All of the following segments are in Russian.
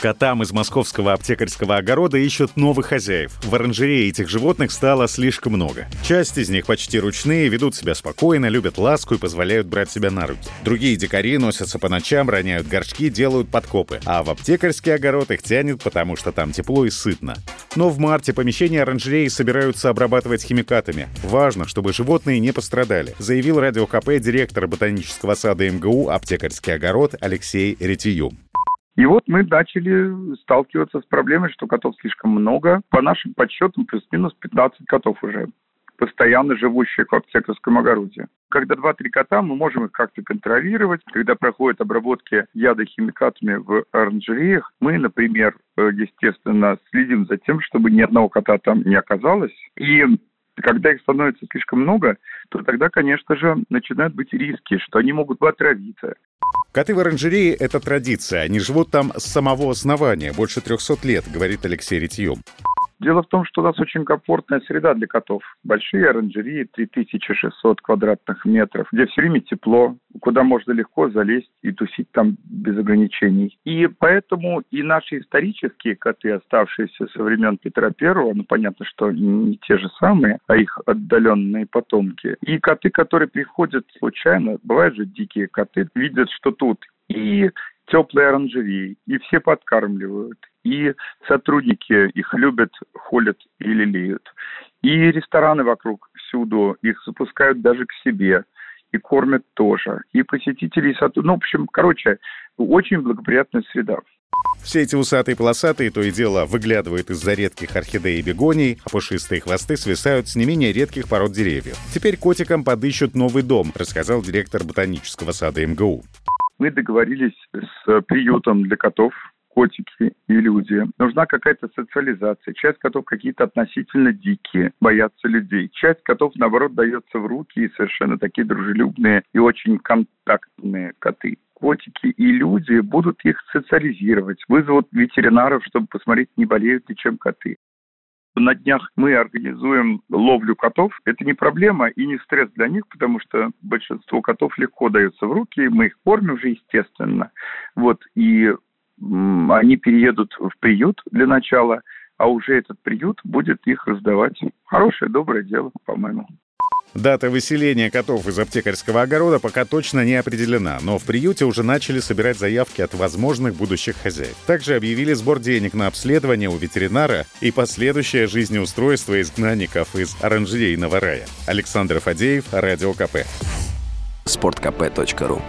Котам из московского аптекарского огорода ищут новых хозяев. В оранжерее этих животных стало слишком много. Часть из них почти ручные, ведут себя спокойно, любят ласку и позволяют брать себя на руки. Другие дикари носятся по ночам, роняют горшки, делают подкопы. А в аптекарский огород их тянет, потому что там тепло и сытно. Но в марте помещения оранжереи собираются обрабатывать химикатами. Важно, чтобы животные не пострадали, заявил радио КП директор ботанического сада МГУ «Аптекарский огород» Алексей Ретиюм. И вот мы начали сталкиваться с проблемой, что котов слишком много. По нашим подсчетам, плюс-минус 15 котов уже постоянно живущих в аптекарском огороде. Когда 2-3 кота, мы можем их как-то контролировать. Когда проходят обработки ядохимикатами в оранжереях, мы, например, э, естественно, следим за тем, чтобы ни одного кота там не оказалось. И когда их становится слишком много, то тогда, конечно же, начинают быть риски, что они могут отравиться. Коты в оранжерее — это традиция. Они живут там с самого основания, больше 300 лет, говорит Алексей Ретьюм. Дело в том, что у нас очень комфортная среда для котов. Большие оранжереи, 3600 квадратных метров, где все время тепло, куда можно легко залезть и тусить там без ограничений. И поэтому и наши исторические коты, оставшиеся со времен Петра Первого, ну, понятно, что не те же самые, а их отдаленные потомки, и коты, которые приходят случайно, бывают же дикие коты, видят, что тут и теплые оранжереи, и все подкармливают, и сотрудники их любят, холят и лелеют. И рестораны вокруг всюду их запускают даже к себе и кормят тоже. И посетителей, ну, в общем, короче, очень благоприятная среда. Все эти усатые полосатые то и дело выглядывают из-за редких орхидей и бегоний, а пушистые хвосты свисают с не менее редких пород деревьев. Теперь котикам подыщут новый дом, рассказал директор ботанического сада МГУ. Мы договорились с приютом для котов котики и люди. Нужна какая-то социализация. Часть котов какие-то относительно дикие, боятся людей. Часть котов, наоборот, дается в руки и совершенно такие дружелюбные и очень контактные коты котики и люди будут их социализировать, вызовут ветеринаров, чтобы посмотреть, не болеют ли чем коты. На днях мы организуем ловлю котов. Это не проблема и не стресс для них, потому что большинство котов легко даются в руки, мы их кормим уже естественно. Вот, и они переедут в приют для начала, а уже этот приют будет их раздавать. Хорошее, доброе дело, по-моему. Дата выселения котов из аптекарского огорода пока точно не определена, но в приюте уже начали собирать заявки от возможных будущих хозяев. Также объявили сбор денег на обследование у ветеринара и последующее жизнеустройство изгнанников из оранжерейного рая. Александр Фадеев, Радио КП. Спорткп.ру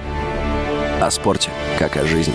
О спорте, как о жизни.